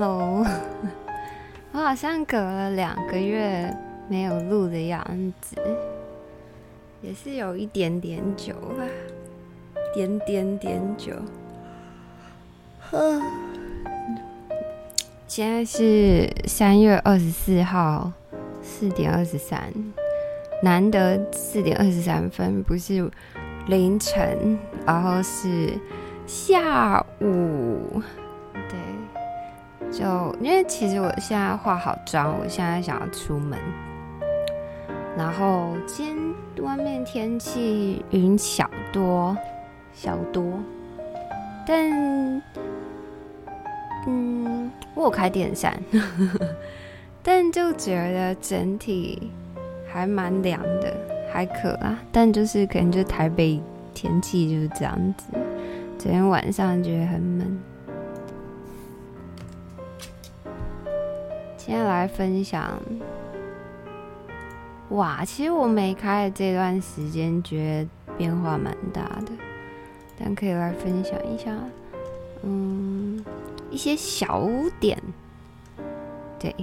Hello，我好像隔了两个月没有录的样子，也是有一点点久吧，点点点久。呵现在是三月二十四号四点二十三，难得四点二十三分，不是凌晨，然后是下午。就因为其实我现在化好妆，我现在想要出门，然后今天外面天气云小多，小多，但。嗯，我有开电扇，但就觉得整体还蛮凉的，还可啊。但就是可能就台北天气就是这样子，昨天晚上觉得很闷。今天来分享，哇，其实我没开的这段时间，觉得变化蛮大的，但可以来分享一下，嗯。一些小点，对，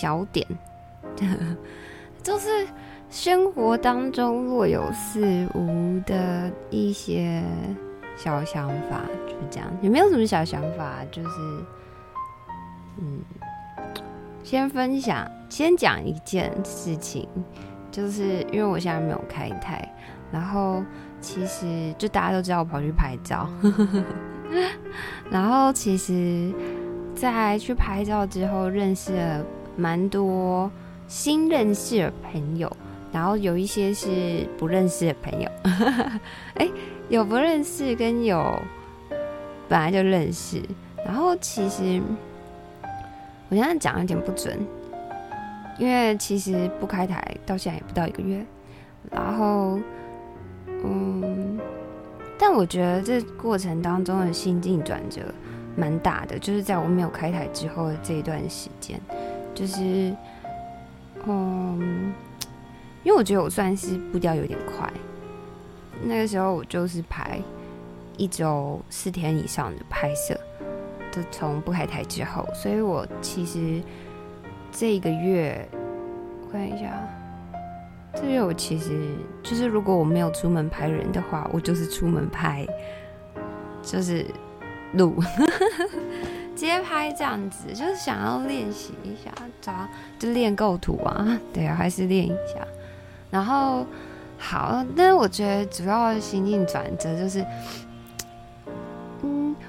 小点，就是生活当中若有似无的一些小想法，就是这样。有没有什么小想法？就是，嗯，先分享，先讲一件事情，就是因为我现在没有开台，然后其实就大家都知道我跑去拍照。然后其实，在去拍照之后，认识了蛮多新认识的朋友，然后有一些是不认识的朋友。哎，有不认识跟有本来就认识。然后其实我现在讲有点不准，因为其实不开台到现在也不到一个月。然后，嗯。但我觉得这过程当中的心境转折蛮大的，就是在我没有开台之后的这一段时间，就是，嗯，因为我觉得我算是步调有点快，那个时候我就是排一周四天以上的拍摄，就从不开台之后，所以我其实这一个月，我看一下。这月我其实就是，如果我没有出门拍人的话，我就是出门拍，就是录 街拍这样子，就是想要练习一下，咋就练构图啊？对啊，还是练一下。然后好，那我觉得主要心境转折就是，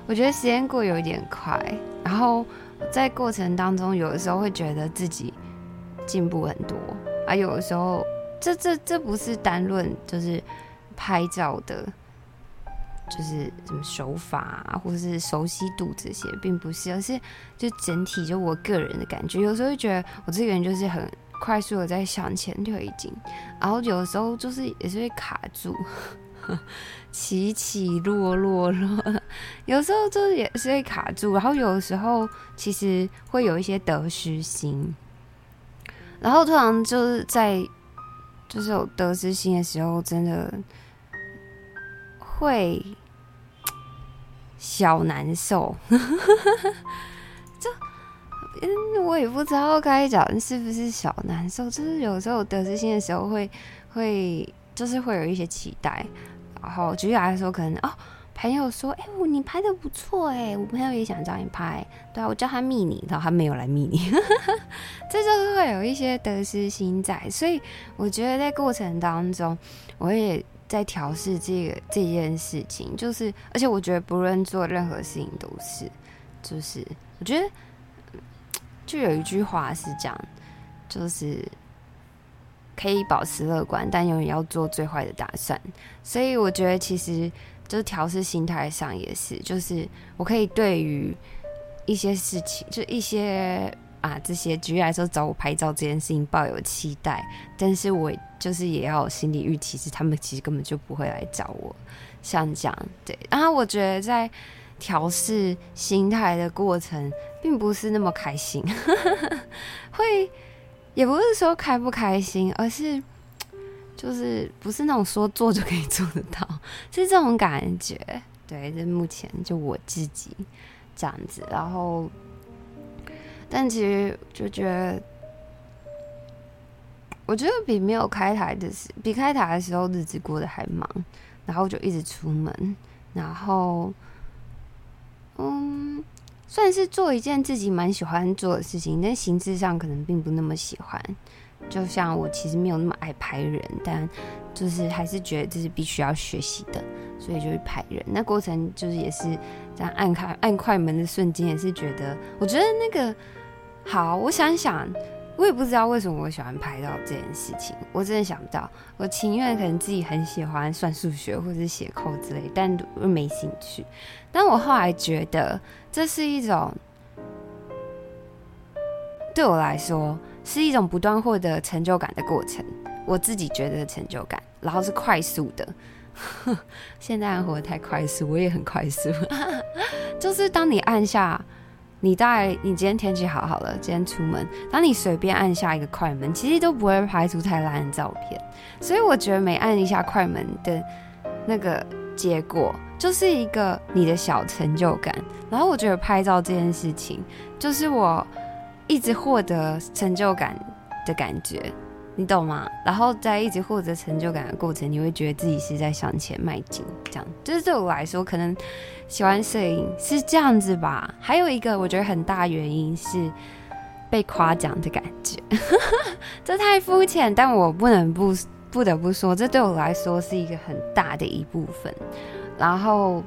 我觉得时间过有一点快，然后在过程当中，有的时候会觉得自己进步很多，啊，有的时候。这这这不是单论就是拍照的，就是什么手法啊，或者是熟悉度这些，并不是，而是就整体就我个人的感觉，有时候会觉得我这个人就是很快速的在向前推进，然后有的时候就是也是会卡住，起起落落落，有时候就是也是会卡住，然后有的时候其实会有一些得失心，然后通常就是在。就是有得失心的时候，真的会小难受。就嗯，我也不知道该讲是不是小难受。就是有时候得失心的时候，会会就是会有一些期待。然后举例来说，可能哦。朋友说：“哎、欸，你拍的不错哎，我朋友也想找你拍。对啊，我叫他密你，然后他没有来密你，这就是会有一些得失心在。所以我觉得在过程当中，我也在调试这个这件事情。就是，而且我觉得不论做任何事情都是，就是我觉得就有一句话是这样，就是可以保持乐观，但永远要做最坏的打算。所以我觉得其实。”就是调试心态上也是，就是我可以对于一些事情，就一些啊这些举例来说找我拍照这件事情抱有期待，但是我就是也要有心理预期，是他们其实根本就不会来找我，像这样对。然后我觉得在调试心态的过程，并不是那么开心，会也不是说开不开心，而是。就是不是那种说做就可以做得到，是这种感觉。对，这目前就我自己这样子。然后，但其实就觉得，我觉得比没有开台的时，比开台的时候日子过得还忙，然后就一直出门，然后，嗯，算是做一件自己蛮喜欢做的事情，但形式上可能并不那么喜欢。就像我其实没有那么爱拍人，但就是还是觉得这是必须要学习的，所以就去拍人。那过程就是也是这样按开按快门的瞬间，也是觉得我觉得那个好。我想想，我也不知道为什么我喜欢拍照这件事情，我真的想不到。我情愿可能自己很喜欢算数学或者写扣之类，但我没兴趣。但我后来觉得这是一种对我来说。是一种不断获得成就感的过程，我自己觉得成就感，然后是快速的。现在人活得太快速，我也很快速。就是当你按下，你大概你今天天气好好了，今天出门，当你随便按下一个快门，其实都不会拍出太烂的照片。所以我觉得每按一下快门的那个结果，就是一个你的小成就感。然后我觉得拍照这件事情，就是我。一直获得成就感的感觉，你懂吗？然后在一直获得成就感的过程，你会觉得自己是在向前迈进。这样，就是对我来说，可能喜欢摄影是这样子吧。还有一个我觉得很大原因是被夸奖的感觉，这太肤浅，但我不能不不得不说，这对我来说是一个很大的一部分。然后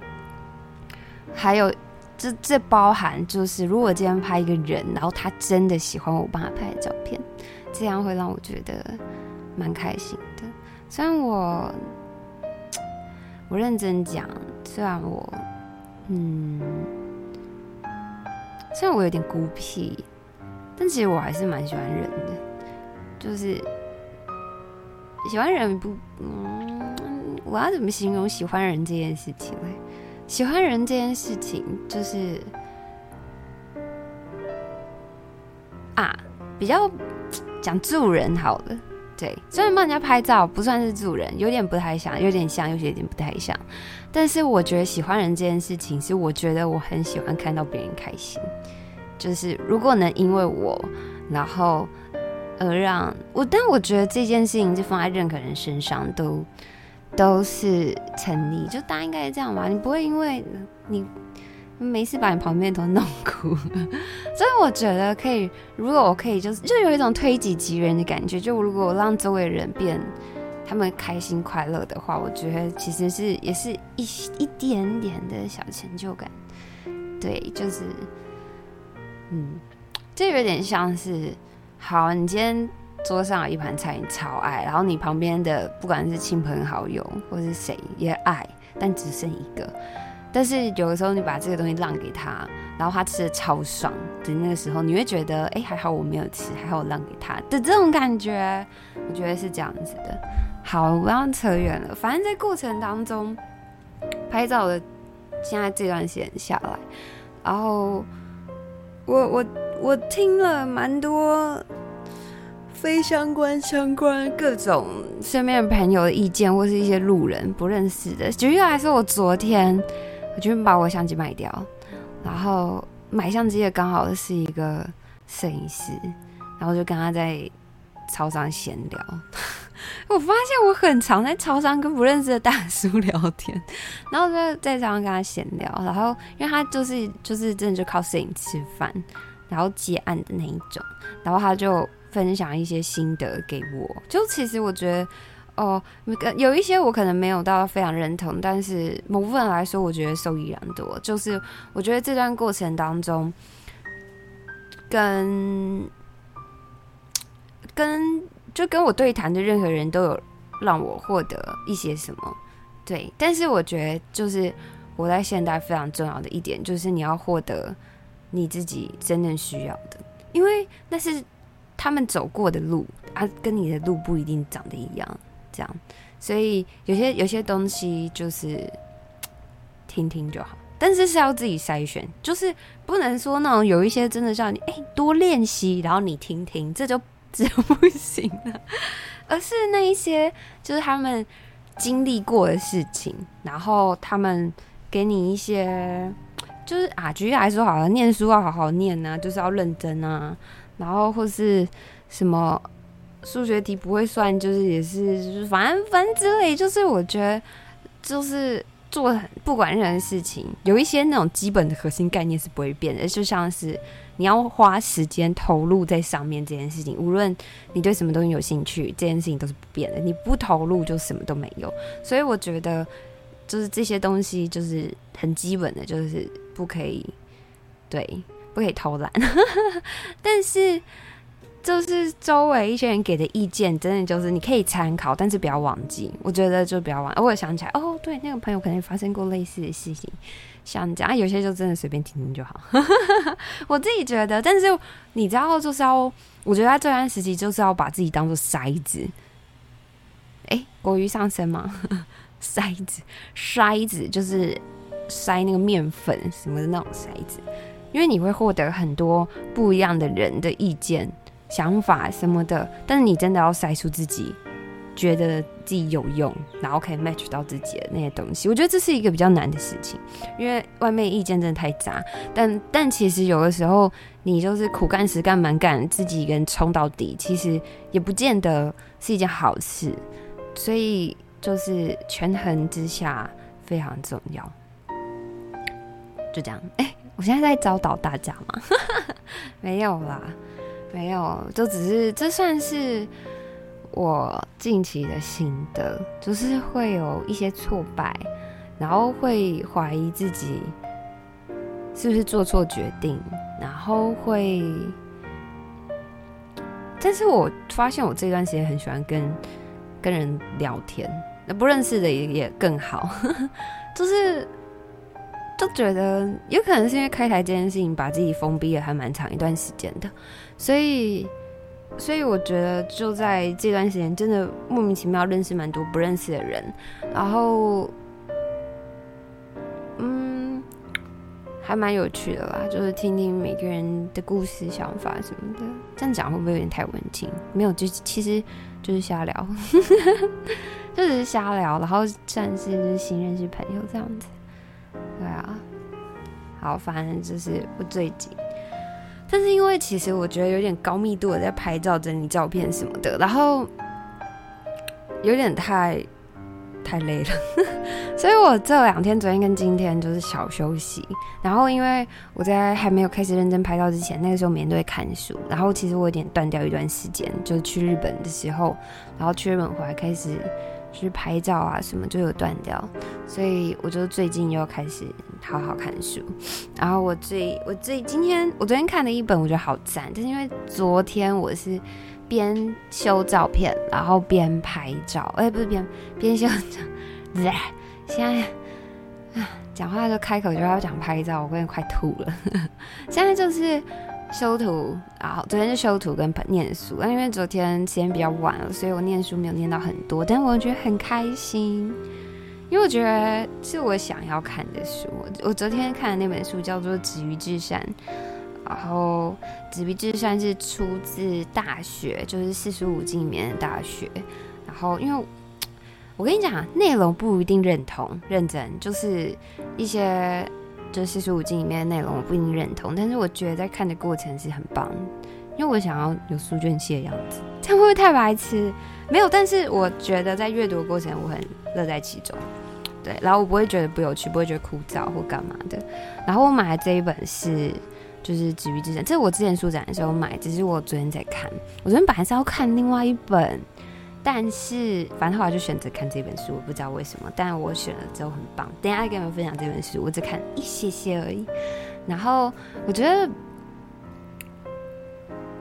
还有。这这包含就是，如果今天拍一个人，然后他真的喜欢我帮他拍的照片，这样会让我觉得蛮开心的。虽然我我认真讲，虽然我嗯，虽然我有点孤僻，但其实我还是蛮喜欢人的。就是喜欢人不，嗯，我要怎么形容喜欢人这件事情呢？喜欢人这件事情，就是啊，比较 讲助人好了。对，虽然帮人家拍照不算是助人，有点不太像，有点像，有些有点不太像。但是我觉得喜欢人这件事情，是我觉得我很喜欢看到别人开心。就是如果能因为我，然后而让我，但我觉得这件事情就放在任何人身上都。都是成立，就大家应该是这样吧？你不会因为你没事把你旁边都弄哭，所以我觉得可以。如果我可以，就是就有一种推己及人的感觉。就如果我让周围人变他们开心快乐的话，我觉得其实是也是一一点点的小成就感。对，就是嗯，就有点像是好，你今天。桌上有一盘菜，你超爱，然后你旁边的不管是亲朋好友或是谁也爱，但只剩一个。但是有的时候你把这个东西让给他，然后他吃的超爽的那个时候，你会觉得哎、还好我没有吃，还好我让给他的这种感觉，我觉得是这样子的。好，我要扯远了，反正在过程当中拍照的，现在这段时间下来，然后我我我听了蛮多。非相关、相关各种身边的朋友的意见，或是一些路人不认识的。举例来说，我昨天我决定把我相机卖掉，然后买相机的刚好是一个摄影师，然后就跟他在超商闲聊。我发现我很常在超商跟不认识的大叔聊天，然后在在超商跟他闲聊，然后因为他就是就是真的就靠摄影吃饭，然后接案的那一种，然后他就。分享一些心得给我，就其实我觉得，哦，有一些我可能没有到非常认同，但是某部分来说，我觉得受益良多。就是我觉得这段过程当中，跟跟就跟我对谈的任何人都有让我获得一些什么，对。但是我觉得，就是我在现代非常重要的一点，就是你要获得你自己真正需要的，因为那是。他们走过的路啊，跟你的路不一定长得一样，这样，所以有些有些东西就是听听就好，但是是要自己筛选，就是不能说那种有一些真的叫你哎、多练习，然后你听听，这就这就不行了，而是那一些就是他们经历过的事情，然后他们给你一些。就是啊，举例来说好了，念书要好好念啊，就是要认真啊，然后或是什么数学题不会算，就是也是就是反正反正之类，就是我觉得就是做不管任何事情，有一些那种基本的核心概念是不会变的，就像是你要花时间投入在上面这件事情，无论你对什么东西有兴趣，这件事情都是不变的，你不投入就什么都没有，所以我觉得。就是这些东西，就是很基本的，就是不可以，对，不可以偷懒。但是，就是周围一些人给的意见，真的就是你可以参考，但是不要忘记。我觉得就不要忘。我想起来，哦，对，那个朋友可能发生过类似的事情，像这样，有些就真的随便听听就好。我自己觉得，但是你知道，就是要，我觉得在这段时期，就是要把自己当做筛子。哎、欸，国语上升吗？筛子，筛子就是筛那个面粉什么的那种筛子，因为你会获得很多不一样的人的意见、想法什么的，但是你真的要筛出自己觉得自己有用，然后可以 match 到自己的那些东西。我觉得这是一个比较难的事情，因为外面意见真的太杂。但但其实有的时候，你就是苦干实干蛮干，自己一个人冲到底，其实也不见得是一件好事。所以。就是权衡之下非常重要，就这样。哎、我现在在教导大家吗？没有啦，没有，就只是这算是我近期的心得，就是会有一些挫败，然后会怀疑自己是不是做错决定，然后会，但是我发现我这段时间很喜欢跟跟人聊天。那不认识的也也更好，就是就觉得有可能是因为开台这件事情把自己封闭了还蛮长一段时间的，所以所以我觉得就在这段时间真的莫名其妙认识蛮多不认识的人，然后嗯还蛮有趣的啦，就是听听每个人的故事想法什么的，这样讲会不会有点太文静？没有，就其实就是瞎聊。就只是瞎聊，然后算是就是新认识朋友这样子，对啊，好，反正就是我最近，但是因为其实我觉得有点高密度的在拍照、整理照片什么的，然后有点太太累了，所以我这两天，昨天跟今天就是小休息。然后因为我在还没有开始认真拍照之前，那个时候每天都会看书，然后其实我有点断掉一段时间，就是去日本的时候，然后去日本回来开始。去拍照啊，什么就有断掉，所以我就最近又开始好好看书。然后我最我最今天我昨天看了一本，我觉得好赞，就是因为昨天我是边修照片，然后边拍照，哎、不是边边修，现在啊讲话就开口就要讲拍照，我有点快吐了。现在就是。修图，然后昨天是修图跟念书，因为昨天时间比较晚了，所以我念书没有念到很多，但我觉得很开心，因为我觉得是我想要看的书。我昨天看的那本书叫做《止于至善》，然后《止于至善》是出自《大学》，就是四书五经里面的《大学》。然后，因为我跟你讲，内容不一定认同，认真就是一些。这四书五经里面的内容我不一定认同，但是我觉得在看的过程是很棒，因为我想要有书卷气的样子。这样会不会太白痴？没有，但是我觉得在阅读的过程我很乐在其中。对，然后我不会觉得不有趣，不会觉得枯燥或干嘛的。然后我买的这一本是就是《止于至善》，这是我之前书展的时候买，只是我昨天在看。我昨天本来是要看另外一本。但是，反正后来就选择看这本书，我不知道为什么，但我选了之后很棒。等一下跟你们分享这本书，我只看一些些而已。然后我觉得，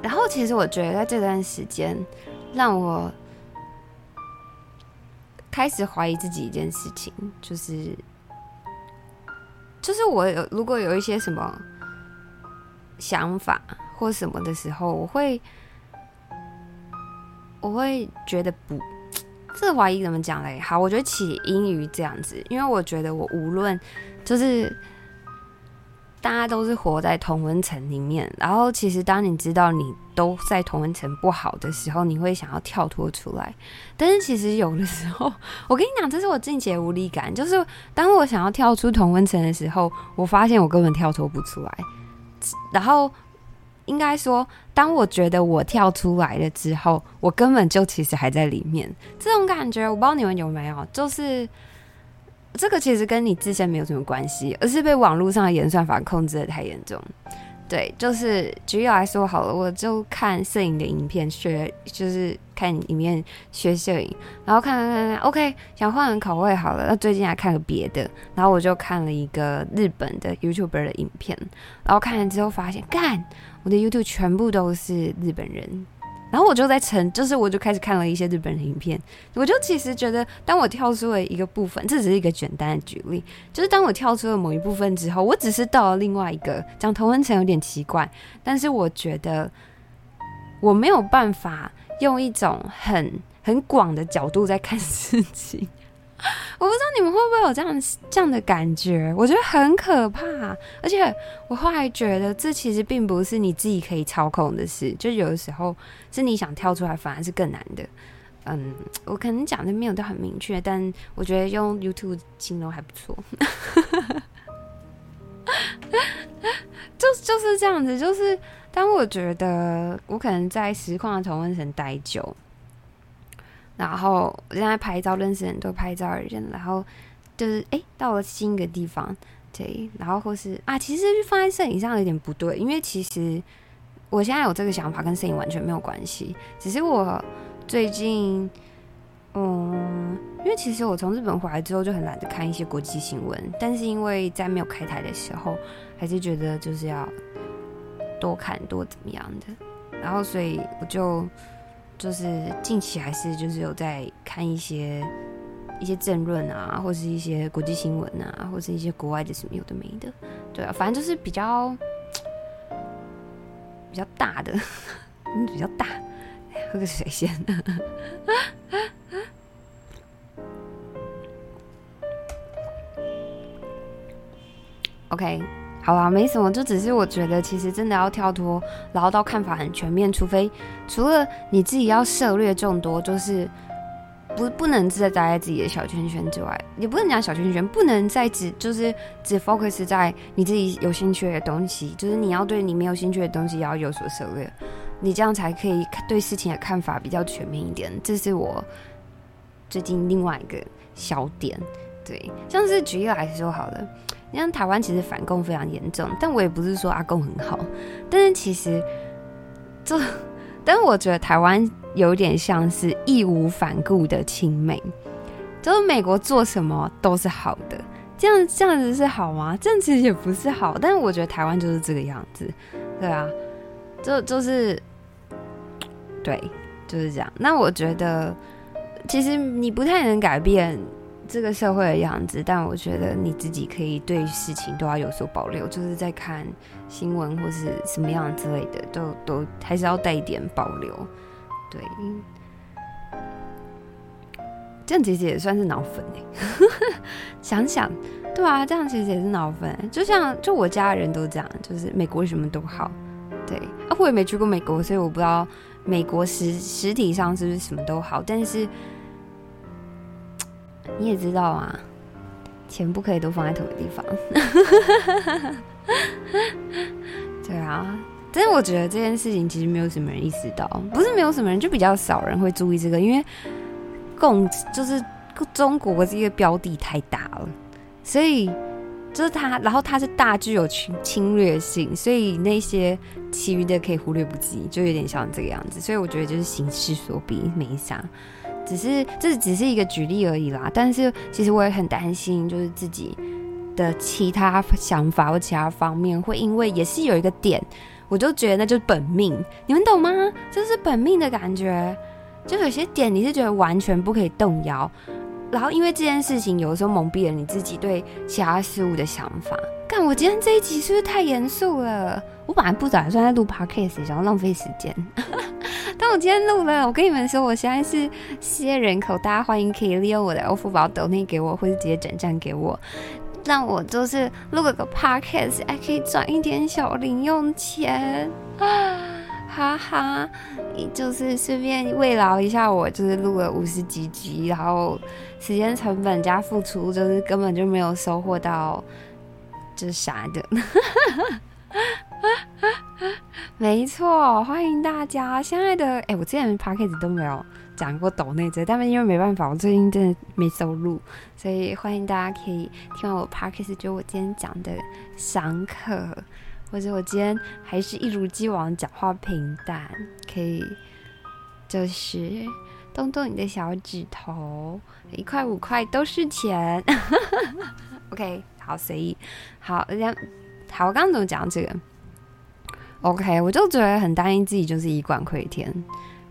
然后其实我觉得在这段时间，让我开始怀疑自己一件事情，就是，就是我有如果有一些什么想法或什么的时候，我会。我会觉得不，这个怀疑怎么讲嘞？好，我觉得起因于这样子，因为我觉得我无论就是大家都是活在同温层里面，然后其实当你知道你都在同温层不好的时候，你会想要跳脱出来。但是其实有的时候，我跟你讲，这是我近期的无力感，就是当我想要跳出同温层的时候，我发现我根本跳脱不出来。然后应该说，当我觉得我跳出来了之后，我根本就其实还在里面。这种感觉，我不知道你们有没有，就是。这个其实跟你自身没有什么关系，而是被网络上的演算法控制的太严重。对，就是举例来说好了，我就看摄影的影片学，就是看里面学摄影，然后看看看看，OK，想换换口味好了。那最近还看了别的，然后我就看了一个日本的 YouTuber 的影片，然后看了之后发现，干，我的 YouTube 全部都是日本人。然后我就在沉，就是我就开始看了一些日本的影片，我就其实觉得，当我跳出了一个部分，这只是一个简单的举例，就是当我跳出了某一部分之后，我只是到了另外一个，讲同文层有点奇怪，但是我觉得我没有办法用一种很很广的角度在看 事情。我不知道你们会不会有这样这样的感觉，我觉得很可怕。而且我后来觉得，这其实并不是你自己可以操控的事，就有的时候是你想跳出来，反而是更难的。嗯，我可能讲的没有都很明确，但我觉得用 YouTube 形容还不错。就就是这样子，就是当我觉得我可能在实况的同温层待久。然后我现在拍照，认识很多拍照的人，然后就是哎，到了新一个地方，对，然后或是啊，其实放在摄影上有点不对，因为其实我现在有这个想法跟摄影完全没有关系，只是我最近，嗯，因为其实我从日本回来之后就很懒得看一些国际新闻，但是因为在没有开台的时候，还是觉得就是要多看多怎么样的，然后所以我就。就是近期还是就是有在看一些一些政论啊，或是一些国际新闻啊，或是一些国外的什么有的没的，对啊，反正就是比较比较大的，比较大，喝个水先。OK。好啦，没什么，就只是我觉得，其实真的要跳脱，然后到看法很全面，除非除了你自己要涉猎众多，就是不不能只待在自己的小圈圈之外，也不能讲小圈圈，不能再只就是只 focus 在你自己有兴趣的东西，就是你要对你没有兴趣的东西要有所涉猎，你这样才可以对事情的看法比较全面一点。这是我最近另外一个小点，对，像是举例来说好了。你像台湾其实反共非常严重，但我也不是说阿共很好，但是其实这，但是我觉得台湾有点像是义无反顾的亲美，就是美国做什么都是好的，这样这样子是好吗？这样其实也不是好，但是我觉得台湾就是这个样子，对啊，就就是对，就是这样。那我觉得其实你不太能改变。这个社会的样子，但我觉得你自己可以对事情都要有所保留，就是在看新闻或是什么样之类的，都都还是要带一点保留。对，这样其实也算是脑粉哎。想想，对啊，这样其实也是脑粉。就像就我家人都这样，就是美国什么都好。对啊，我也没去过美国，所以我不知道美国实实体上是不是什么都好，但是。你也知道啊，钱不可以都放在同一个地方。对啊，但是我觉得这件事情其实没有什么人意识到，不是没有什么人，就比较少人会注意这个，因为共就是中国这个标的太大了，所以就是它，然后它是大具有侵侵略性，所以那些其余的可以忽略不计，就有点像这个样子。所以我觉得就是形势所逼，没啥。只是这只是一个举例而已啦，但是其实我也很担心，就是自己的其他想法或其他方面会因为也是有一个点，我就觉得那就是本命，你们懂吗？这是本命的感觉，就有些点你是觉得完全不可以动摇，然后因为这件事情有的时候蒙蔽了你自己对其他事物的想法。干，我今天这一集是不是太严肃了？我本来不打算在录 podcast，想要浪费时间。但我今天录了，我跟你们说，我现在是失业人口，大家欢迎可以利用我的欧付宝抖内给我，或者直接转账给我。让我就是录个个 podcast，还可以赚一点小零用钱，哈哈！就是顺便慰劳一下我，就是录了五十几集，然后时间成本加付出，就是根本就没有收获到，就是啥的。没错，欢迎大家，亲爱的，哎、我之前 podcast 都没有。讲过抖内这，但是因为没办法，我最近真的没收入，所以欢迎大家可以听完我 podcast，就我今天讲的上课，或者我今天还是一如既往讲话平淡，可以就是动动你的小指头，一块五块都是钱。OK，好随意，好，这样好，我刚刚怎么讲这个？OK，我就觉得很担心自己就是以管窥天。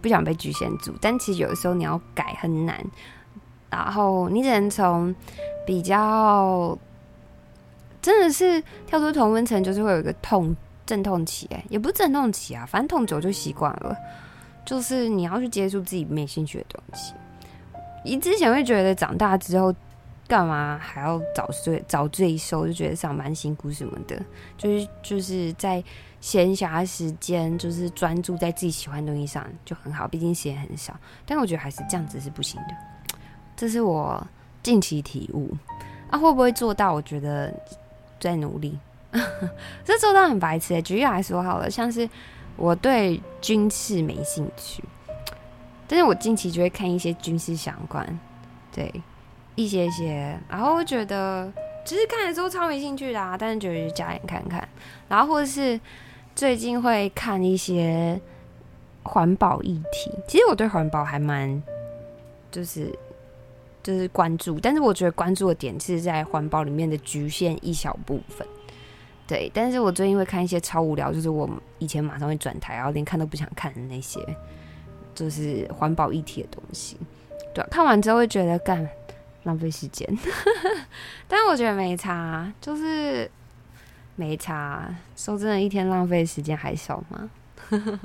不想被局限住，但其实有的时候你要改很难，然后你只能从比较真的是跳出同温层，就是会有一个痛阵痛期，哎，也不是阵痛期啊，反正痛久就习惯了。就是你要去接触自己没兴趣的东西，你之前会觉得长大之后干嘛还要早睡早睡收，就觉得上班辛苦什么的，就是就是在。闲暇时间就是专注在自己喜欢的东西上就很好，毕竟时间很少。但我觉得还是这样子是不行的，这是我近期体悟。啊，会不会做到？我觉得在努力。这做到很白痴欸。举例来说好了，像是我对军事没兴趣，但是我近期就会看一些军事相关，对一些些，然后我觉得其实看的时候超没兴趣的啊，但是觉得就加点看看，然后或者是。最近会看一些环保议题，其实我对环保还蛮就是就是关注，但是我觉得关注的点是在环保里面的局限一小部分。对，但是我最近会看一些超无聊，就是我以前马上会转台，然后连看都不想看的那些，就是环保议题的东西。对，看完之后会觉得干浪费时间，但我觉得没差，就是。没差，说真的，一天浪费时间还少吗？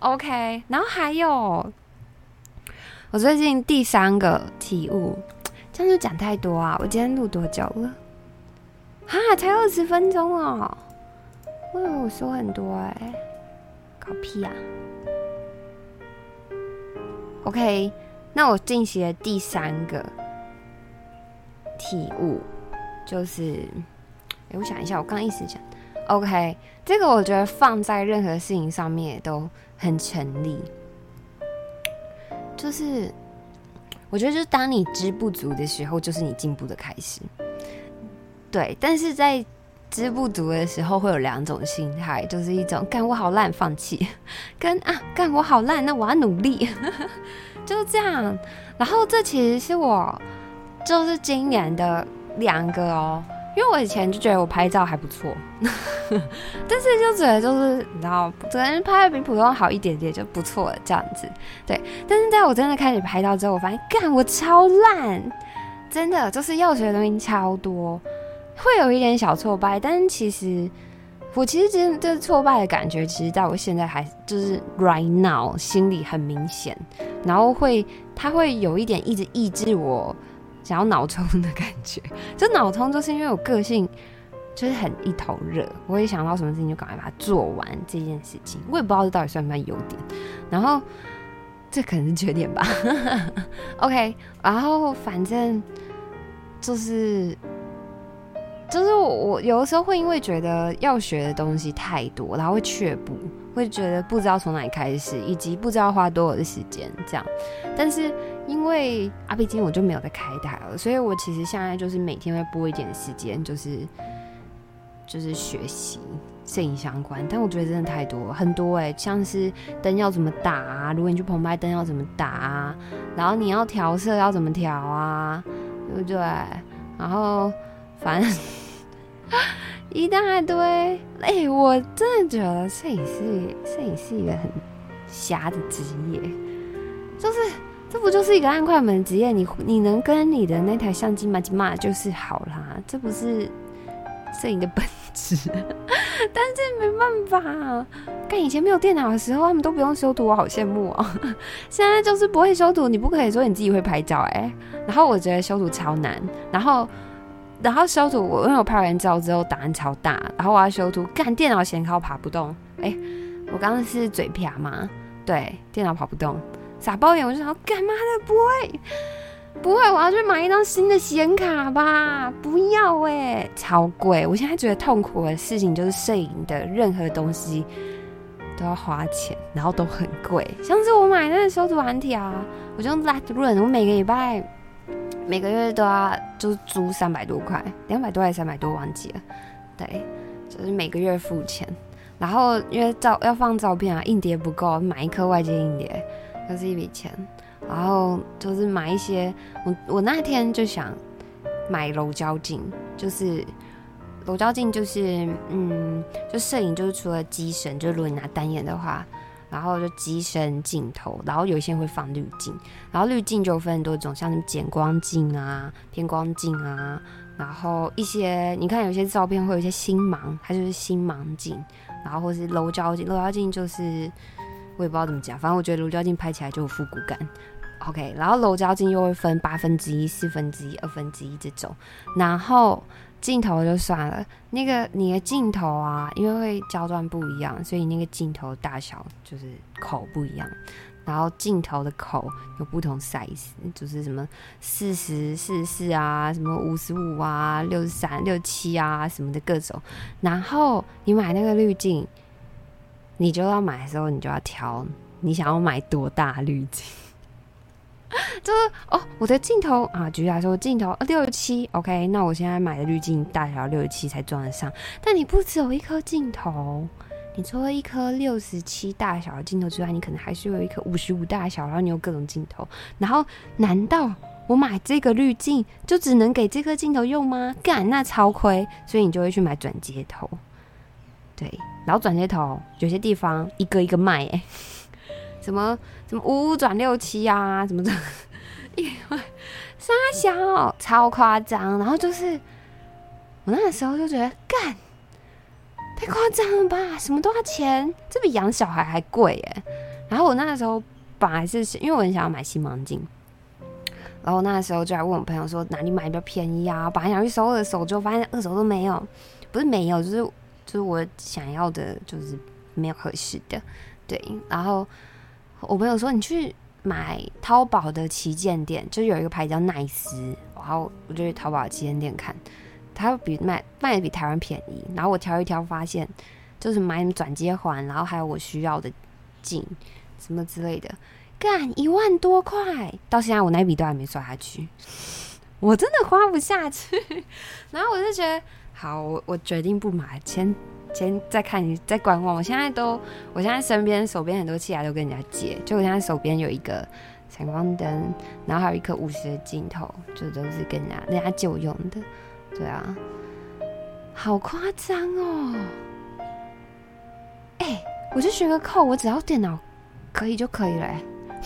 OK，然后还有，我最近第三个体悟，这样就讲太多啊！我今天录多久了？哈，才二十分钟哦。我以为我说很多哎、搞屁啊！OK，那我进行的第三个体悟就是。哎我想一下，我刚一直讲，OK，这个我觉得放在任何事情上面都很成立。就是我觉得，就是当你知不足的时候，就是你进步的开始。对，但是在知不足的时候，会有两种心态，就是一种干我好烂，放弃；跟啊干我好烂，那我要努力。就是这样。然后这其实是我就是今年的两个哦。因为我以前就觉得我拍照还不错，但是就觉得就是你知道，可能拍的比普通好一点点就不错了这样子。对，但是在我真的开始拍照之后，我发现干我超烂，真的就是要学的东西超多，会有一点小挫败。但其实我其实真的这挫败的感觉，其实在我现在还就是 right now 心里很明显，然后会它会有一点一直抑制我。想要脑冲的感觉，这脑冲，就是因为我个性就是很一头热，我一想到什么事情就赶快把它做完这件事情。我也不知道这到底算不算优点，然后这可能是缺点吧。OK，然后反正就是就是我，我有的时候会因为觉得要学的东西太多，然后会却步，会觉得不知道从哪里开始，以及不知道花多少的时间这样，但是。因为啊，毕竟我就没有在开台了，所以我其实现在就是每天会拨一点时间，就是就是学习摄影相关。但我觉得真的太多很多哎、欸，像是灯要怎么打啊，如果你去棚拍灯要怎么打啊，然后你要调色要怎么调啊，对不对？然后反正 一大堆哎、欸，我真的觉得摄影师摄影是一个很瞎的职业，就是。这不就是一个按快门职业？你你能跟你的那台相机嘛嘛就是好啦，这不是摄影的本质，但是没办法。看以前没有电脑的时候，他们都不用修图，我好羡慕哦。现在就是不会修图，你不可以说你自己会拍照哎。然后我觉得修图超难，然后然后修图我因为我拍完照之后档案超大，然后我要修图，干电脑显卡我爬不动。哎，我刚刚是嘴瓢吗？对，电脑跑不动，傻抱怨，我就想干嘛的不会。不会，我要去买一张新的显卡吧？不要哎、超贵！我现在觉得痛苦的事情就是摄影的任何东西都要花钱，然后都很贵。像是我买那个修图软体啊，我就用 Lightroom，我每个礼拜、每个月都要就是租三百多块，两百多还是三百多，忘记了。对，就是每个月付钱。然后因为照要放照片啊，硬碟不够，买一颗外接硬碟，又是一笔钱。然后就是买一些，我我那天就想买柔焦镜，就是柔焦镜就是嗯，就摄影就是除了机身，就如果你拿单眼的话，然后就机身镜头，然后有一些会放滤镜，然后滤镜就分很多种，像什么减光镜啊、偏光镜啊，然后一些你看有些照片会有一些星芒，它就是星芒镜，然后或是柔焦镜，柔焦镜就是我也不知道怎么讲，反正我觉得柔焦镜拍起来就有复古感。OK，然后柔焦镜又会分八分之一、四分之一、二分之一这种，然后镜头就算了，那个你的镜头啊，因为会焦段不一样，所以那个镜头大小就是口不一样，然后镜头的口有不同 size，就是什么四十四四啊，什么五十五啊，六十三、六七啊，什么的各种。然后你买那个滤镜，你就要买的时候，你就要挑你想要买多大滤镜。就是哦，我的镜头啊，举例来说，镜头六十七，OK，那我现在买的滤镜大小六十七才装得上。但你不只有一颗镜头，你除了一颗六十七大小的镜头之外，你可能还是有一颗五十五大小，然后你有各种镜头。然后，难道我买这个滤镜就只能给这颗镜头用吗？干，那超亏，所以你就会去买转接头。对，然后转接头有些地方一个一个卖，哎。什么什么五五转六七啊，什么的，因为三小超夸张，然后就是我那个时候就觉得干太夸张了吧，什么都要钱，这比养小孩还贵耶。然后我那个时候本来是因为我很想要买星芒镜，然后那时候就来问我朋友说哪里买比较便宜啊，本来想去收二手，就发现二手都没有，不是没有，就是就是我想要的，就是没有合适的，对，然后。我朋友说，你去买淘宝的旗舰店，就有一个牌子叫奈斯，然后我就去淘宝旗舰店看，它比卖卖的比台湾便宜。然后我挑一挑，发现就是买转接环，然后还有我需要的镜什么之类的，干一万多块，到现在我那笔都还没刷下去，我真的花不下去。然后我就觉得，好，我我决定不买，先。先再看你再观望，我现在都，我现在身边手边很多器材都跟人家借，就我现在手边有一个闪光灯，然后还有一颗五十的镜头，就都是跟人家人家旧用的，对啊，好夸张哦！哎、我就学个扣，我只要电脑可以就可以了，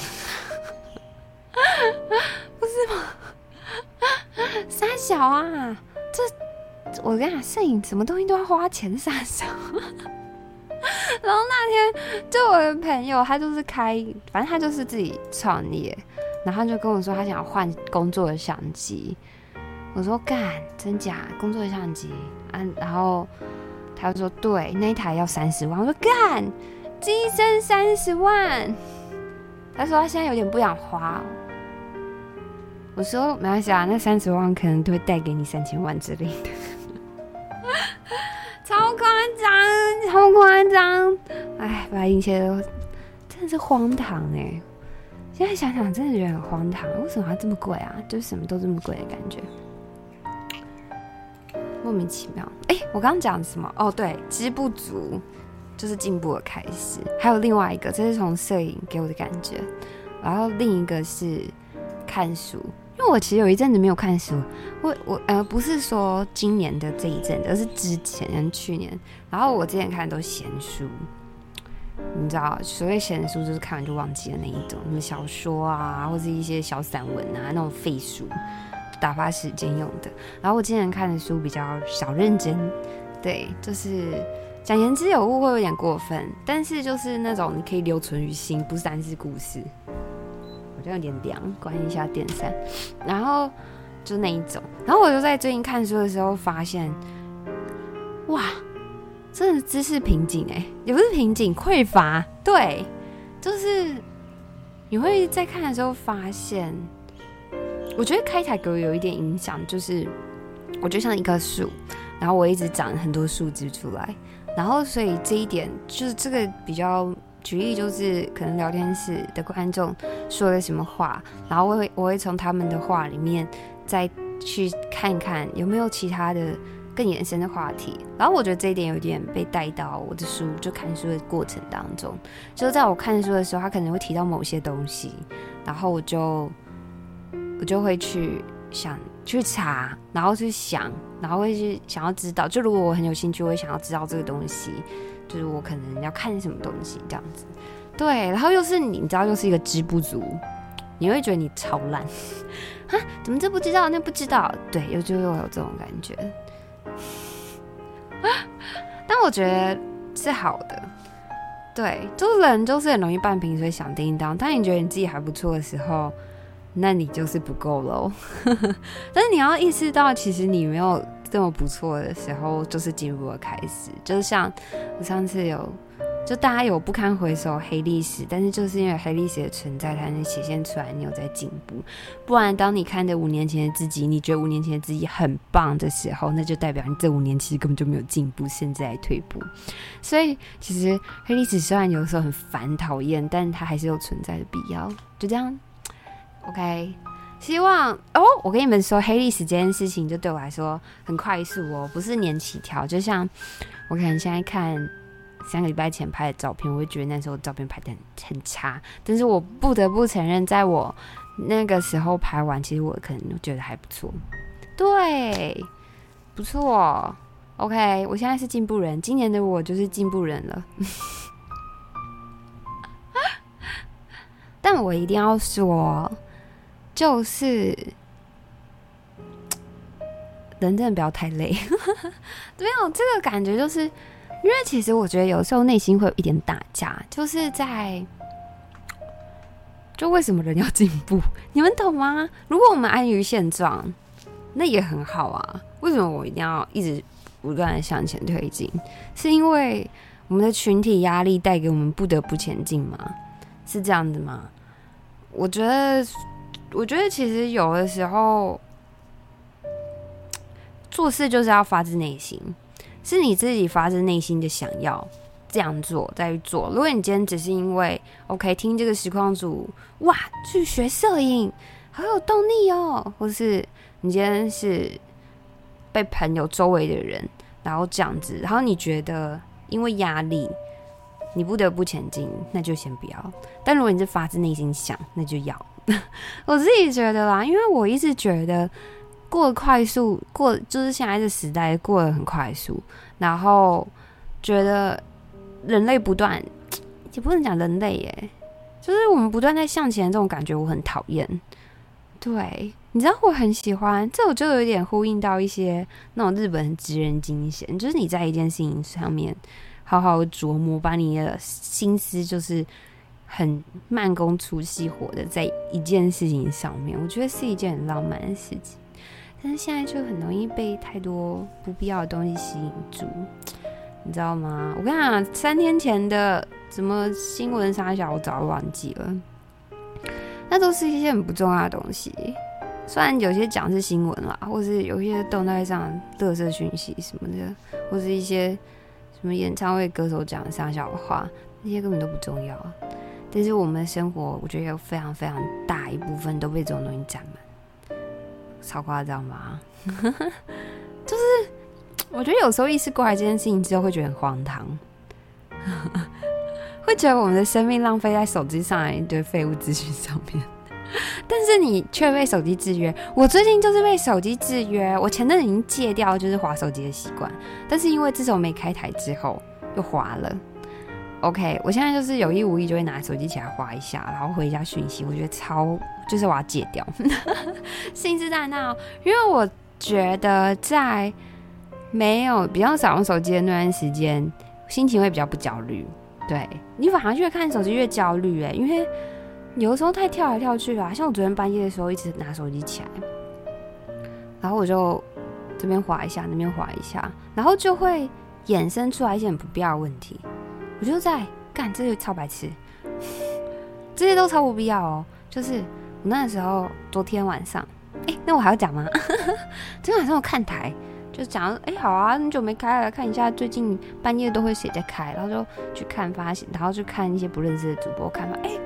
不是吗？三小啊，这。我跟你讲，摄影什么东西都要花钱上手。然后那天，就我的朋友，他就是开，反正他就是自己创业，然后他就跟我说，他想要换工作的相机。我说干，真假？工作的相机啊？然后他就说，对，那一台要三十万。我说干，机身三十万。他说他现在有点不想花。我说没关系啊，那三十万可能都会带给你三千万之类的。超夸张，超夸张！哎，把一切都真的是荒唐哎！现在想想，真的觉得很荒唐。为什么要这么贵啊？就是什么都这么贵的感觉，莫名其妙。哎、我刚刚讲什么？哦，对，知不足就是进步的开始。还有另外一个，这是从摄影给我的感觉。然后另一个是看书。因为我其实有一阵子没有看书，我我呃不是说今年的这一阵子，而是之前去年。然后我之前看的都闲书，你知道，所谓闲书就是看完就忘记了那一种，什么小说啊，或者一些小散文啊，那种废书，打发时间用的。然后我今年看的书比较小认真，对，就是讲言之有物会有点过分，但是就是那种你可以留存于心，不是单是故事。我觉得有点凉，关一下电扇。然后就那一种，然后我就在最近看书的时候发现，哇，真的知识瓶颈哎，也不是瓶颈，匮乏。对，就是你会在看的时候发现，我觉得开台给我有一点影响，就是我就像一棵树，然后我一直长很多树枝出来，然后所以这一点就是这个比较。举例就是，可能聊天室的观众说了什么话，然后我会我会从他们的话里面再去看看有没有其他的更延伸的话题。然后我觉得这一点有点被带到我的书，就看书的过程当中，就是在我看书的时候，他可能会提到某些东西，然后我就我就会去想去查，然后去想，然后会去想要知道。就如果我很有兴趣，我会想要知道这个东西。就是我可能要看什么东西这样子，对，然后又是你，知道又是一个知不足，你会觉得你超烂 啊？怎么这不知道那不知道？对，又就又有这种感觉。但我觉得是好的，对，就是人就是很容易半瓶水响叮当。当你觉得你自己还不错的时候，那你就是不够喽。但是你要意识到，其实你没有。这么不错的时候，就是进步的开始。就像 我上次有，就大家有不堪回首黑历史，但是就是因为黑历史的存在，才能显现出来你有在进步。不然，当你看着五年前的自己，你觉得五年前的自己很棒的时候，那就代表你这五年其实根本就没有进步，甚至在退步。所以，其实黑历史虽然有时候很烦讨厌，但它还是有存在的必要。就这样，OK。希望哦，我跟你们说，黑历史这件事情就对我来说很快速哦，不是年起跳。就像我可能现在看三个礼拜前拍的照片，我会觉得那时候照片拍的很很差。但是我不得不承认，在我那个时候拍完，其实我可能觉得还不错。对，不错。OK，我现在是进步人，今年的我就是进步人了。但我一定要说。就是人真的不要太累，没有这个感觉，就是因为其实我觉得有时候内心会有一点打架，就是在就为什么人要进步？你们懂吗？如果我们安于现状，那也很好啊。为什么我一定要一直不断的向前推进？是因为我们的群体压力带给我们不得不前进吗？是这样子吗？我觉得。我觉得其实有的时候做事就是要发自内心，是你自己发自内心的想要这样做再去做。如果你今天只是因为 OK 听这个实况组哇去学摄影好有动力哦，或是你今天是被朋友周围的人然后这样子，然后你觉得因为压力你不得不前进，那就先不要。但如果你是发自内心想，那就要。我自己觉得啦，因为我一直觉得过快速，过就是现在这时代过得很快速，然后觉得人类不断，也不能讲人类耶，就是我们不断在向前这种感觉，我很讨厌。对，你知道我很喜欢，这我就有点呼应到一些那种日本职人精神，就是你在一件事情上面好好琢磨，把你的心思就是。很慢工出细活的在一件事情上面，我觉得是一件很浪漫的事情。但是现在就很容易被太多不必要的东西吸引住，你知道吗？我跟你讲，三天前的什么新闻啥小，我早就忘记了。那都是一些很不重要的东西，虽然有些讲是新闻啦，或是有些动态上乐色讯息什么的，或是一些什么演唱会歌手讲的啥小的话，那些根本都不重要。但是我们的生活，我觉得有非常非常大一部分都被这种东西占满，超夸张吧？就是我觉得有时候意识过来这件事情之后，会觉得很荒唐，会觉得我们的生命浪费在手机上一堆废物资讯上面，但是你却被手机制约。我最近就是被手机制约，我前阵已经戒掉就是滑手机的习惯，但是因为自从没开台之后又滑了。OK，我现在就是有意无意就会拿手机起来滑一下，然后回一下讯息。我觉得超就是我要戒掉，心思在那，因为我觉得在没有比较少用手机的那段时间，心情会比较不焦虑。对，你反而越看手机越焦虑哎，因为有的时候太跳来跳去啊。像我昨天半夜的时候，一直拿手机起来，然后我就这边滑一下，那边滑一下，然后就会衍生出来一些很不必要的问题。我就在干这些超白痴，这些都超不必要哦。就是我那时候昨天晚上，哎，那我还要讲吗？昨天晚上我看台。就讲，哎、好啊，很久没开了，看一下最近半夜都会谁在开，然后就去看发现，然后去看一些不认识的主播，看嘛，哎、欸，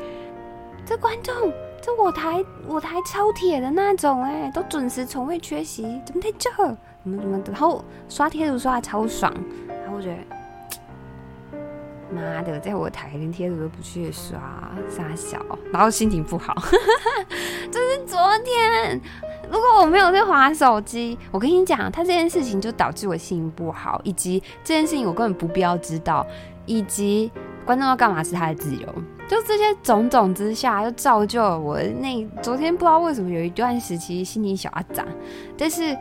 这观众，这我台我台超铁的那种、哎，都准时，从未缺席，怎么在这？怎么怎么？然后刷贴图刷的超爽，然后我觉得，妈的，在我台连贴图都不去刷，傻小，然后心情不好，这是昨天。如果我没有在滑手机，我跟你讲，他这件事情就导致我心情不好，以及这件事情我根本不必要知道，以及观众要干嘛是他的自由，就这些种种之下，就造就了我那昨天不知道为什么有一段时期心情小阿杂，但是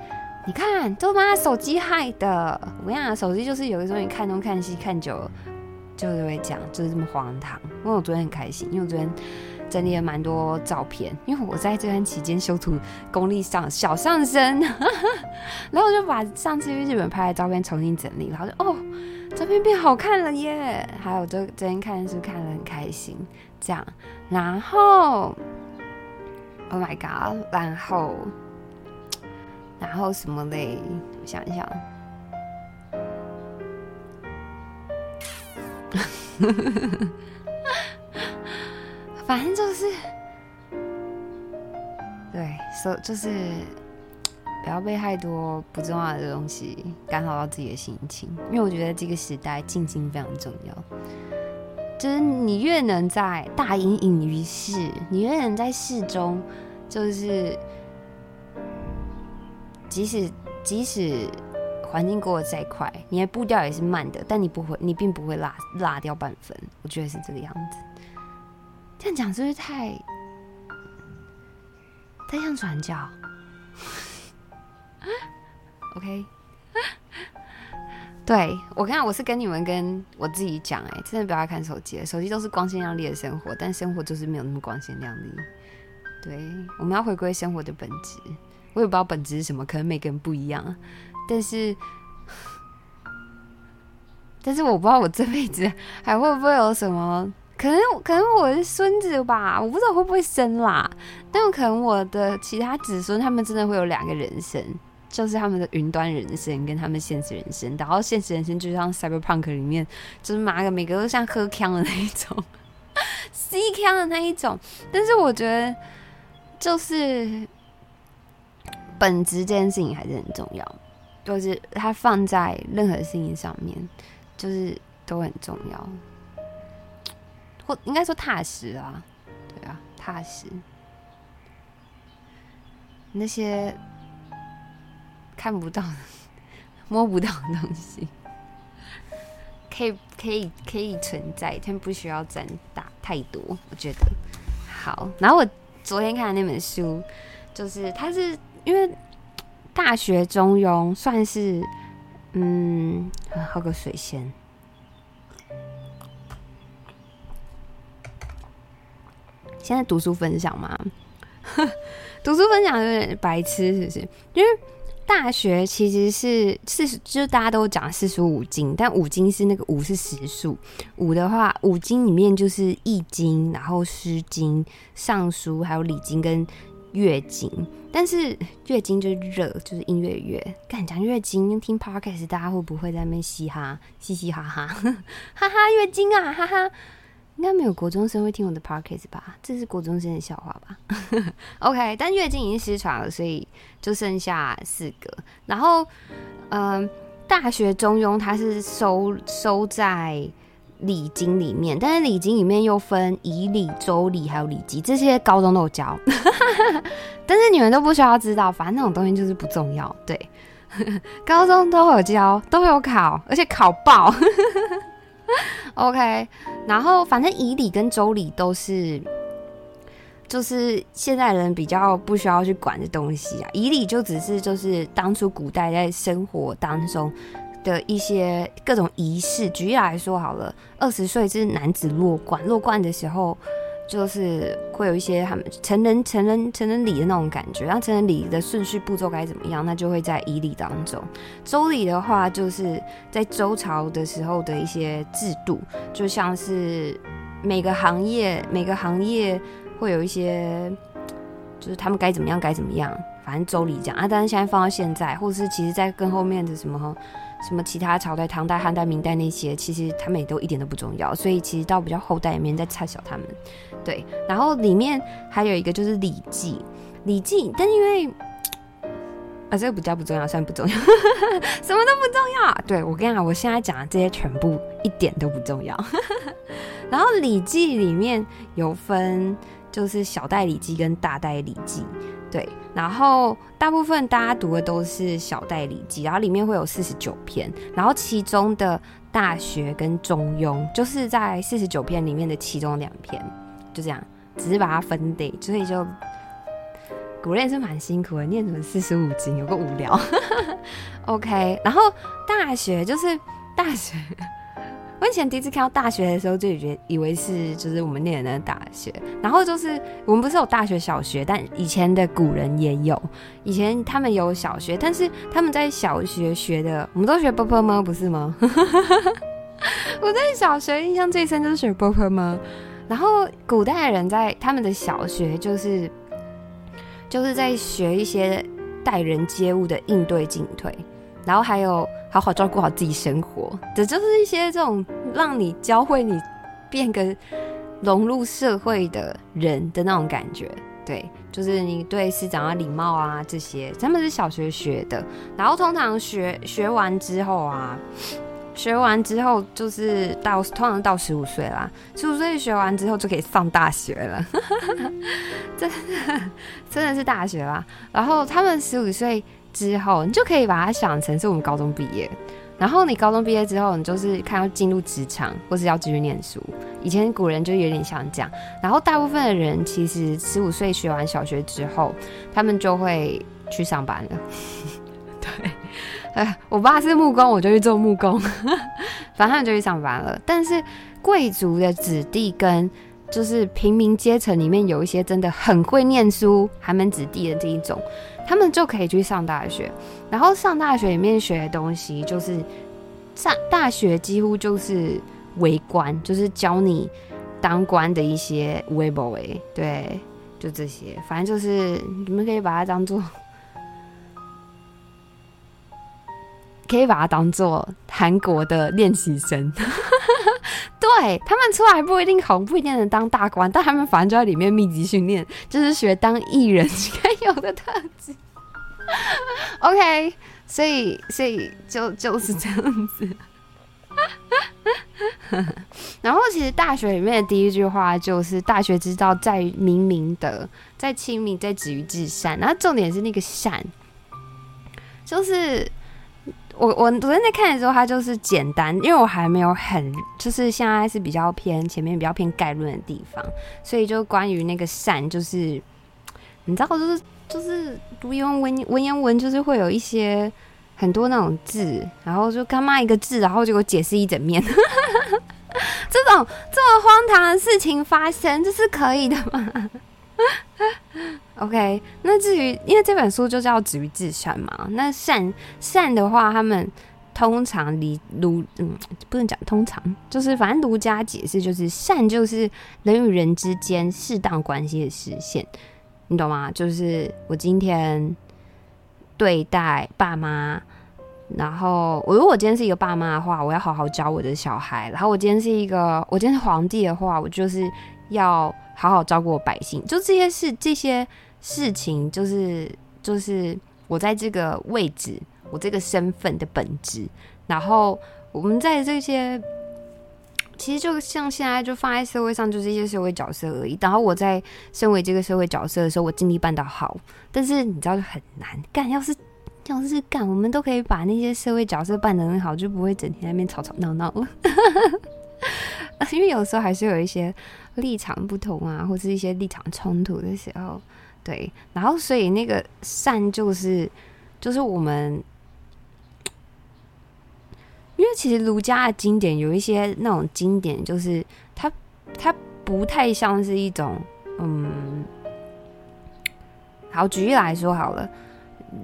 你看都他妈手机害的，我跟你讲，手机就是有的时候你看东看西看久了，就是会讲就是这么荒唐。因为我昨天很开心，因为我昨天。整理了蛮多照片，因为我在这段期间修图功力上小上升，然后我就把上次去日本拍的照片重新整理，然后就哦，照片变好看了耶！还有就昨天看书看得很开心，这样，然后，Oh my god，然后，然后什么嘞？我想一想。反正就是，对，所就是不要被太多不重要的东西干扰到自己的心情，因为我觉得这个时代静心非常重要。就是你越能在大隐隐于市，你越能在市中，就是即使即使环境过得再快，你的步调也是慢的，但你不会，你并不会落落掉半分。我觉得是这个样子。这样讲是不是太太像传教？OK，对，我看我是跟你们跟我自己讲，哎，真的不要看手机，手机都是光鲜亮丽的生活，但生活就是没有那么光鲜亮丽。对，我们要回归生活的本质。我也不知道本质是什么，可能每个人不一样，但是但是我不知道我这辈子 还会不会有什么。可能可能我是孙子吧，我不知道会不会生啦。但有可能我的其他子孙，他们真的会有两个人生，就是他们的云端人生跟他们现实人生。然后现实人生就像 Cyberpunk 里面，就是妈个每个都像喝枪的那一种，C 枪的那一种。但是我觉得，就是本质这件事情还是很重要，就是它放在任何事情上面，就是都很重要。或应该说踏实啊，对啊，踏实。那些看不到、摸不到的东西，可以、可以、可以存在，但不需要占大太多。我觉得好。然后我昨天看的那本书，就是它是因为《大学中庸》算是嗯，喝个水先。现在读书分享吗？读书分享有点白痴，是不是？因为大学其实是四十，就大家都讲四书五经，但五经是那个五是实数，五的话，五经里面就是《易经》，然后《诗经》、《尚书》，还有《礼经》跟《月经》。但是 《月经》就是热，就是音乐乐。敢讲《月经》，听 Podcast，大家会不会在那边嘻哈、嘻嘻哈哈？哈哈，《月经》啊，哈哈。应该没有国中生会听我的 podcast 吧？这是国中生的笑话吧？OK，但月经已经失传了，所以就剩下四个。然后，嗯，《大学中庸》它是收收在礼经里面，但是礼经里面又分仪礼、周礼还有礼记，这些高中都有教。但是你们都不需要知道，反正那种东西就是不重要。对，高中都有教，都有考，而且考爆。OK，然后反正仪礼跟周礼都是就是现在人比较不需要去管的东西啊。仪礼就只是就是当初古代在生活当中的一些各种仪式。举例来说好了，二十岁是男子落冠，落冠的时候。就是会有一些他们成人成人成人礼的那种感觉，然后成人礼的顺序步骤该怎么样，那就会在仪礼当中。周礼的话，就是在周朝的时候的一些制度，就像是每个行业每个行业会有一些，就是他们该怎么样该怎么样，反正周礼讲啊。但是现在放到现在，或是其实在更后面的什么。什么其他朝代，唐代、汉代、明代那些，其实他们也都一点都不重要，所以其实到比较后代里面再差小他们，对。然后里面还有一个就是礼记，礼记，但因为啊这个比较不重要，算不重要，什么都不重要。对，我跟你讲，我现在讲的这些全部一点都不重要。然后礼记里面有分，就是小代礼记跟大代礼记。对，然后大部分大家读的都是小代理记，然后里面会有四十九篇，然后其中的大学跟中庸就是在四十九篇里面的其中两篇，就这样，只是把它分类，所以就古人也是蛮辛苦的，念什么四十五经，有个无聊。OK，然后大学就是大学。我以前第一次看到大学的时候就以觉以为是就是我们念的那大学然后就是我们不是有大学小学但以前的古人也有以前他们有小学但是他们在小学学的我们都学 bopoma 不是吗？我在小学印象最深就是学 bopoma 然后古代人在他们的小学就是就是在学一些待人接物的应对进退然后还有好好照顾好自己生活，这就是一些这种让你教会你变个融入社会的人的那种感觉。对，就是你对师长要礼貌啊，这些他们是小学学的。然后通常学学完之后啊，学完之后就是到通常到十五岁啦，十五岁学完之后就可以上大学了，真的真的是大学啦。然后他们十五岁。之后，你就可以把它想成是我们高中毕业。然后你高中毕业之后，你就是看要进入职场，或是要继续念书。以前古人就有点像这样。然后大部分的人其实十五岁学完小学之后，他们就会去上班了。对，哎，我爸是木工，我就去做木工。反正就去上班了。但是贵族的子弟跟就是平民阶层里面有一些真的很会念书寒门子弟的这一种。他们就可以去上大学，然后上大学里面学的东西就是上大学几乎就是为官，就是教你当官的一些微博诶，对，就这些，反正就是你们可以把它当做，可以把它当做韩国的练习生。对，他们出来不一定好，不一定能当大官，但他们反正就在里面密集训练，就是学当艺人应该有的特质。OK，所以所以就就是这样子。然后其实大学里面的第一句话就是“大学之道，在明明德，在亲民，在止于至善”。然后重点是那个善，就是。我我昨天在看的时候，它就是简单，因为我还没有很，就是现在是比较偏前面比较偏概论的地方，所以就关于那个善，就是你知道，就是就是读英文文言文，就是会有一些很多那种字，然后就干妈一个字，然后结果解释一整面，这种这么荒唐的事情发生，这是可以的吗？OK，那至于因为这本书就叫“止于至善”嘛，那善善的话，他们通常离儒嗯不能讲通常，就是反正儒家解释就是善就是人与人之间适当关系的实现，你懂吗？就是我今天对待爸妈，然后我如果今天是一个爸妈的话，我要好好教我的小孩；然后我今天是一个我今天是皇帝的话，我就是要。好好照顾我百姓，就这些事，这些事情，就是就是我在这个位置，我这个身份的本质。然后我们在这些，其实就像现在就放在社会上，就是一些社会角色而已。然后我在身为这个社会角色的时候，我尽力办到好。但是你知道，就很难干。要是要是干，我们都可以把那些社会角色办得很好，就不会整天在那边吵吵闹闹了。因为有时候还是有一些。立场不同啊，或是一些立场冲突的时候，对，然后所以那个善就是就是我们，因为其实儒家的经典有一些那种经典，就是它它不太像是一种嗯，好，举例来说好了。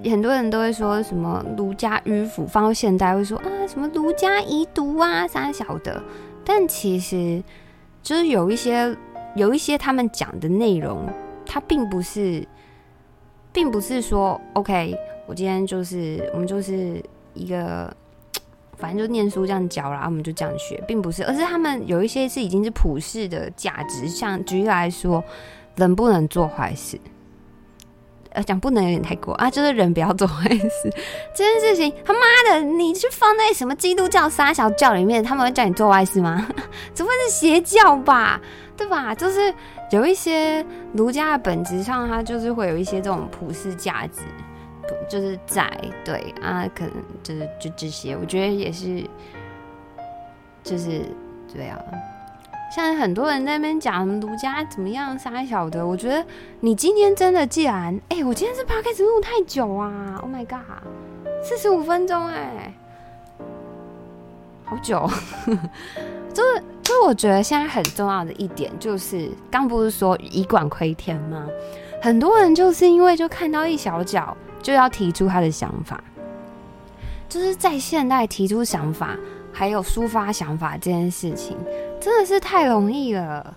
很多人都会说什么儒家迂腐，放到现代会说啊什么儒家遗毒啊啥小的，但其实就是有一些有一些他们讲的内容，它并不是，并不是说 OK，我今天就是我们就是一个反正就念书这样教啦，我们就这样学，并不是，而是他们有一些是已经是普世的价值，像举例来说，能不能做坏事。呃，讲不能有点太过啊，就是人不要做坏事 这件事情，他妈的，你是放在什么基督教三小教里面，他们会叫你做坏事吗？除非是邪教吧，对吧？就是有一些儒家的本质上，它就是会有一些这种普世价值，就是在对啊，可能就是就这些，我觉得也是，就是对啊。像很多人在那边讲儒家怎么样杀小的，我觉得你今天真的既然哎、我今天是 podcast 录太久啊，Oh my god，四十五分钟哎，好久，就是就我觉得现在很重要的一点就是，刚不是说以管窥天吗？很多人就是因为就看到一小角就要提出他的想法，就是在现代提出想法还有抒发想法这件事情。真的是太容易了，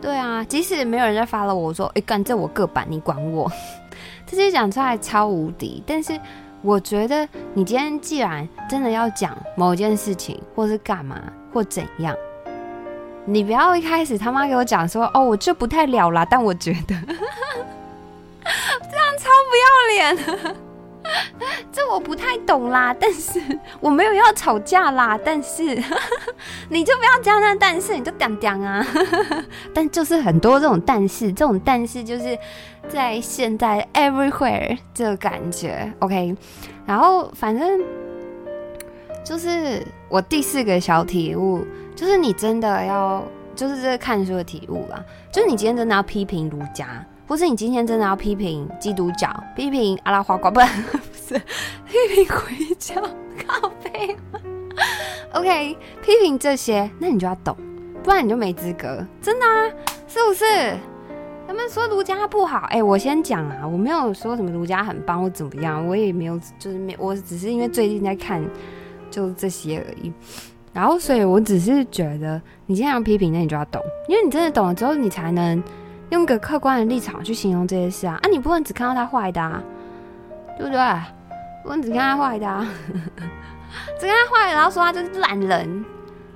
对啊，即使没有人在发了我说，哎、欸，干这我个版，你管我，这些讲出来超无敌。但是我觉得，你今天既然真的要讲某件事情，或是干嘛，或怎样，你不要一开始他妈给我讲说，哦，我这不太了啦，但我觉得 这样超不要脸。这我不太懂啦，但是我没有要吵架啦，但是 你就不要讲那但是，你就讲讲啊。但就是很多这种但是，这种但是就是在现在 everywhere 这个感觉，OK。然后反正就是我第四个小体悟，就是你真的要，就是这个看书的体悟啦，就是你今天真的要批评儒家。不是你今天真的要批评基督教，批评阿拉花瓜，不是不是批评回教靠北，OK，批评这些，那你就要懂，不然你就没资格，真的啊，是不是？他们说儒家不好，哎、我先讲啊，我没有说什么儒家很棒或怎么样，我也没有，就是没，我只是因为最近在看，就这些而已。然后，所以我只是觉得，你今天要批评，那你就要懂，因为你真的懂了之后，你才能。用个客观的立场去形容这些事啊啊！你不能只看到他坏的啊，对不对？不能只看他坏的啊，只看他坏的，然后说他就是懒人，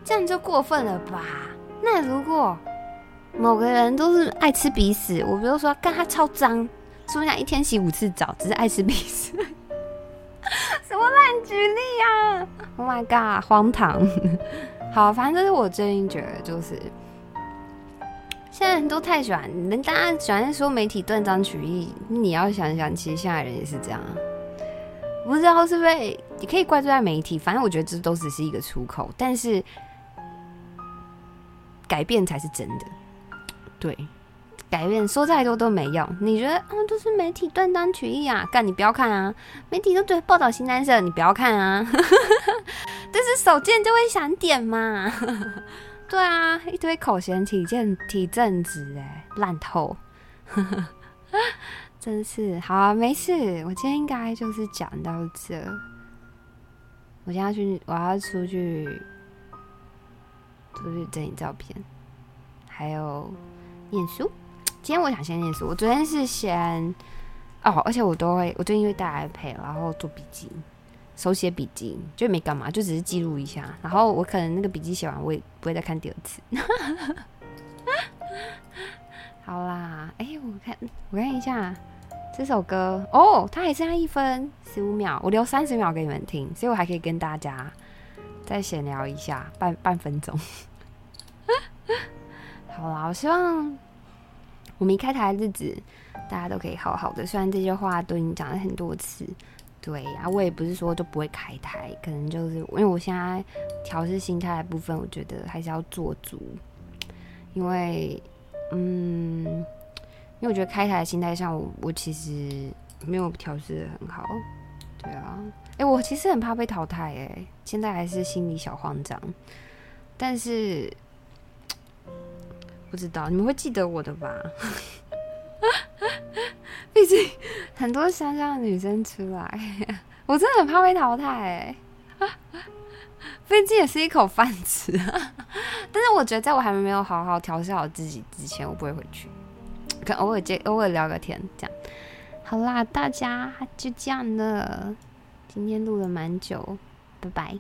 这样就过分了吧？那如果某个人都是爱吃鼻屎，我比如说干他超脏，说人家一天洗五次澡，只是爱吃鼻屎，什么烂举例啊？Oh my god，荒唐！好，反正这是我最近觉得就是。现在人都太喜欢，人大家喜欢说媒体断章取义。你要想想，其实现在人也是这样。不知道是不是？你可以怪罪在媒体，反正我觉得这都只是一个出口。但是改变才是真的。对，改变说再多都没用。你觉得啊，都是媒体断章取义啊？干，你不要看啊！媒体都对报道新三色，你不要看啊！但是手贱就会想点嘛。对啊，一堆口嫌体正体正直哎，烂透，真是好啊，没事。我今天应该就是讲到这。我现在去，我要出去，出去整理照片，还有念书。今天我想先念书。我昨天是先哦，而且我都会，我最近会带 iPad，然后做笔记。手写笔记就没干嘛，就只是记录一下。然后我可能那个笔记写完，我也不会再看第二次。好啦，哎、我看我看一下这首歌哦，它还剩下一分十五秒，我留三十秒给你们听，所以我还可以跟大家再闲聊一下半半分钟。好啦，我希望我们开台的日子大家都可以好好的。虽然这些话都已经讲了很多次。对呀，我也不是说就不会开台，可能就是因为我现在调试心态的部分，我觉得还是要做足，因为，嗯，因为我觉得开台的心态上我，我其实没有调试的很好。对啊，哎、我其实很怕被淘汰，哎，现在还是心里小慌张。但是不知道你们会记得我的吧？毕竟很多香香的女生出来，我真的很怕被淘汰，哎，毕竟也是一口饭吃。但是我觉得，在我还没有好好调试好自己之前，我不会回去，可偶尔接偶尔聊个天，这样。好啦，大家就这样了。今天录了蛮久，拜拜。